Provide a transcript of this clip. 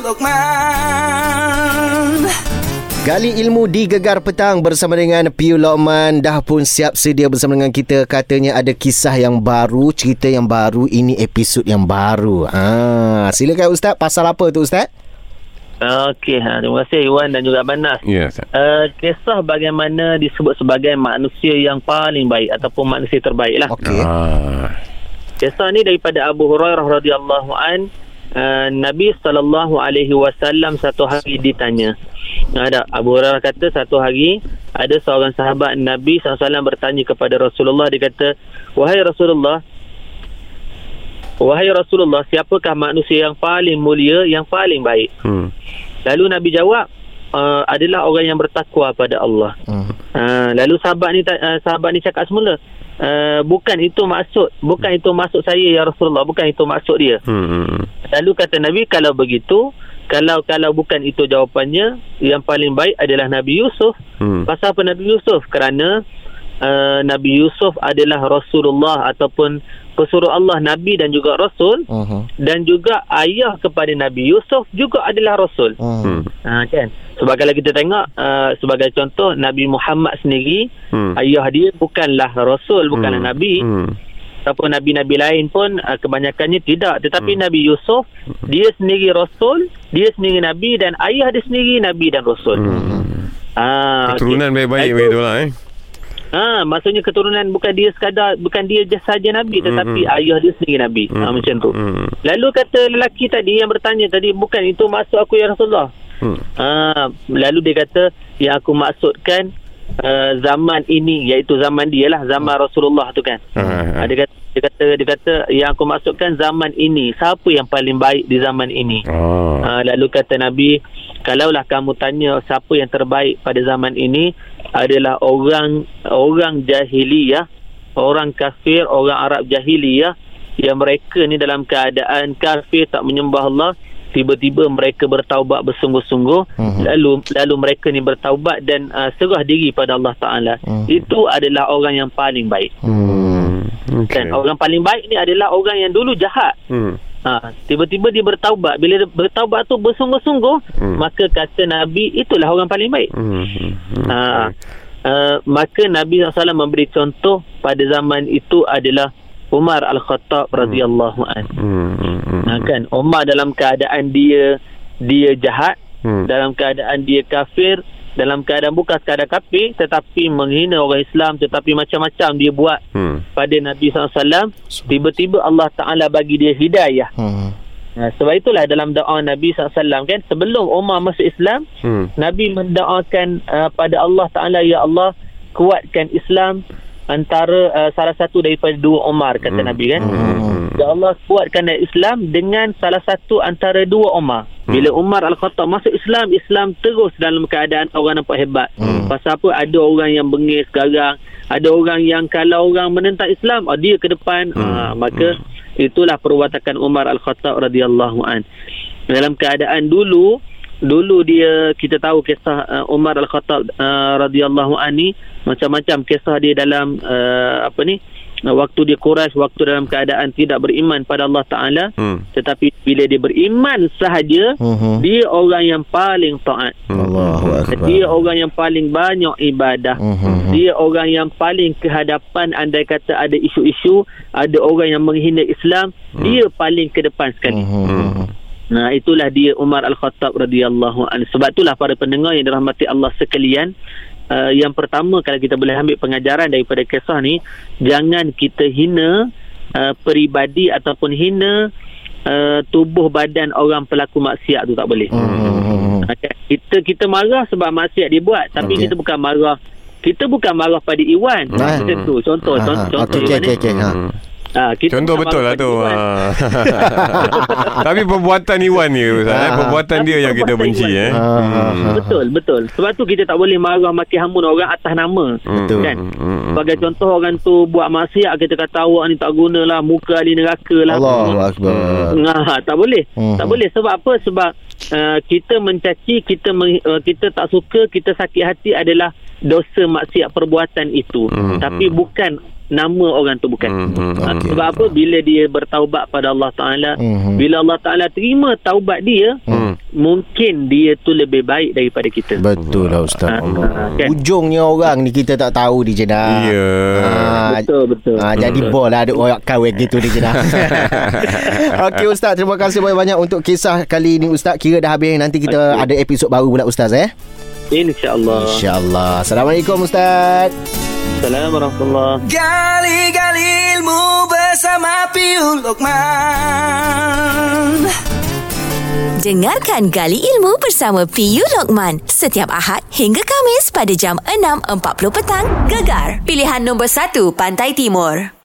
Luqman Gali ilmu di Gegar Petang bersama dengan Piu Lokman dah pun siap sedia bersama dengan kita. Katanya ada kisah yang baru, cerita yang baru, ini episod yang baru. Ha, silakan Ustaz, pasal apa tu Ustaz? Okey, ha, terima kasih Iwan dan juga Banas. Ya, Ustaz. Uh, kisah bagaimana disebut sebagai manusia yang paling baik ataupun manusia terbaik lah. Okey. Ah. Kisah ni daripada Abu Hurairah radhiyallahu an uh, Nabi sallallahu alaihi wasallam satu hari ditanya. Ada Abu Hurairah kata satu hari ada seorang sahabat Nabi SAW bertanya kepada Rasulullah dia kata wahai Rasulullah wahai Rasulullah siapakah manusia yang paling mulia yang paling baik Hmm. lalu Nabi jawab uh, adalah orang yang bertakwa pada Allah Hmm. Uh, lalu sahabat ni ta- uh, sahabat ni cakap semula uh, bukan itu maksud bukan itu maksud saya ya Rasulullah bukan itu maksud dia Hmm. Lalu kata Nabi kalau begitu kalau kalau bukan itu jawapannya yang paling baik adalah Nabi Yusuf Hmm. pasal apa Nabi Yusuf kerana uh, Nabi Yusuf adalah Rasulullah ataupun pesuruh Allah Nabi dan juga Rasul Uh-huh. dan juga ayah kepada Nabi Yusuf juga adalah Rasul Uh-huh. Ha, kan sebab kalau kita tengok uh, sebagai contoh Nabi Muhammad sendiri Hmm. ayah dia bukanlah rasul bukanlah Hmm. nabi Hmm. Ataupun nabi-nabi lain pun uh, kebanyakannya tidak tetapi Hmm. Nabi Yusuf dia sendiri rasul dia sendiri nabi dan ayah dia sendiri nabi dan rasul Hmm. ah Keturunan okey. baik-baik Itu- lah eh. Ah, maksudnya keturunan bukan dia sekadar bukan dia je saja nabi Hmm, tetapi hmm. ayah dia sendiri nabi. Hmm. Ah macam tu. Hmm. Lalu kata lelaki tadi yang bertanya tadi bukan itu maksud aku ya Rasulullah. Hmm. Ah, lalu dia kata yang aku maksudkan uh, zaman ini iaitu zaman dia lah zaman Rasulullah tu kan. Ah, ah. Ah, dia kata dia kata dia kata yang aku maksudkan zaman ini siapa yang paling baik di zaman ini. Oh. Ah, lalu kata Nabi kalaulah kamu tanya siapa yang terbaik pada zaman ini adalah orang orang jahiliyah orang kafir orang Arab jahiliyah yang mereka ni dalam keadaan kafir tak menyembah Allah tiba-tiba mereka bertaubat bersungguh-sungguh Mhm. lalu lalu mereka ni bertaubat dan uh, serah diri pada Allah Taala Mhm. itu adalah orang yang paling baik Hmm. Okay. dan orang paling baik ni adalah orang yang dulu jahat Hmm. Ha, tiba-tiba dia bertaubat. Bila dia bertaubat tu bersungguh-sungguh, Hmm. maka kata Nabi itulah orang paling baik. Hmm. Hmm. Ha, uh, maka Nabi SAW memberi contoh pada zaman itu adalah Umar Al-Khattab radhiyallahu an. Hmm. Hmm. Hmm. Ha, kan Umar dalam keadaan dia dia jahat, Hmm. dalam keadaan dia kafir, dalam keadaan bukan sekadar kafir tetapi menghina orang Islam tetapi macam-macam dia buat Hmm. pada Nabi SAW tiba-tiba Allah Taala bagi dia hidayah Hmm. Ha, sebab itulah dalam doa Nabi SAW kan sebelum Umar masuk Islam Hmm. Nabi mendoakan uh, pada Allah Ta'ala Ya Allah kuatkan Islam antara uh, salah satu daripada dua Umar kata Hmm. Nabi kan? Hmm. Ya Allah kuatkan Islam dengan salah satu antara dua Umar bila Umar Al-Khattab masuk Islam Islam terus dalam keadaan orang nampak hebat. Hmm. pasal apa? Ada orang yang bengis sekarang ada orang yang kalau orang menentang Islam oh, dia ke depan. Hmm. Ah, maka itulah perwatakan Umar Al-Khattab radhiyallahu an. Dalam keadaan dulu dulu dia kita tahu kisah uh, Umar Al-Khattab uh, radhiyallahu an ni macam-macam kisah dia dalam uh, apa ni uh, waktu dia Quraisy waktu dalam keadaan tidak beriman pada Allah Taala Hmm. tetapi bila dia beriman sahaja Mhm. dia orang yang paling taat Allahu akbar. dia orang yang paling banyak ibadah Mhm. dia orang yang paling kehadapan andai kata ada isu-isu ada orang yang menghina Islam dia paling ke depan sekali Mhm. Nah itulah dia Umar Al-Khattab radhiyallahu anhu. Sebab itulah para pendengar yang dirahmati Allah sekalian, uh, yang pertama kalau kita boleh ambil pengajaran daripada kisah ni, jangan kita hina uh, peribadi ataupun hina uh, tubuh badan orang pelaku maksiat tu tak boleh. Mhm. Okay. Kita kita marah sebab maksiat dia buat, tapi Okey. kita bukan marah kita bukan marah pada Iwan. Macam tu. Contoh, Ah, contoh, ah, contoh. okey, Iwan okey, ni. Ha. Hmm. Ah, kita Contoh betul lah tu. Ah. Tapi perbuatan Iwan ni Ustaz, eh. Ah. perbuatan dia Tapi yang kita benci Iwan. eh. Ah, Hmm. Betul, betul. Sebab tu kita tak boleh marah maki hamun orang atas nama. Betul. Kan? Hmm. Sebagai contoh orang tu buat maksiat kita kata awak ni tak guna lah muka ahli neraka lah. Allahu akbar. Nah, tak boleh. Mhm. Tak boleh sebab apa? Sebab uh, kita mencaci, kita meng, uh, kita tak suka, kita sakit hati adalah dosa maksiat perbuatan itu. Mhm. Tapi bukan nama orang tu bukan. Hmm. Ha, Okey. Sebab apa? Bila dia bertaubat pada Allah Taala, Mhm. bila Allah Taala terima taubat dia, Hmm. mungkin dia tu lebih baik daripada kita. Betul lah Ustaz. Allah. ah, kan? Ujungnya orang ni kita tak tahu di Jeddah. Ya. Ah, Betul betul. Ah, jadi bol lah ada orang kahwin gitu di Jeddah. Okey Ustaz, terima kasih banyak-banyak untuk kisah kali ini Ustaz. Kira dah habis nanti kita Okey. ada episod baru pula Ustaz eh. InsyaAllah. InsyaAllah. Assalamualaikum Ustaz. Assalamualaikum warahmatullahi Gali-gali ilmu bersama Piul Lokman Dengarkan Gali Ilmu bersama PU Lokman setiap Ahad hingga Kamis pada jam 6.40 petang. Gegar, pilihan nombor 1 Pantai Timur.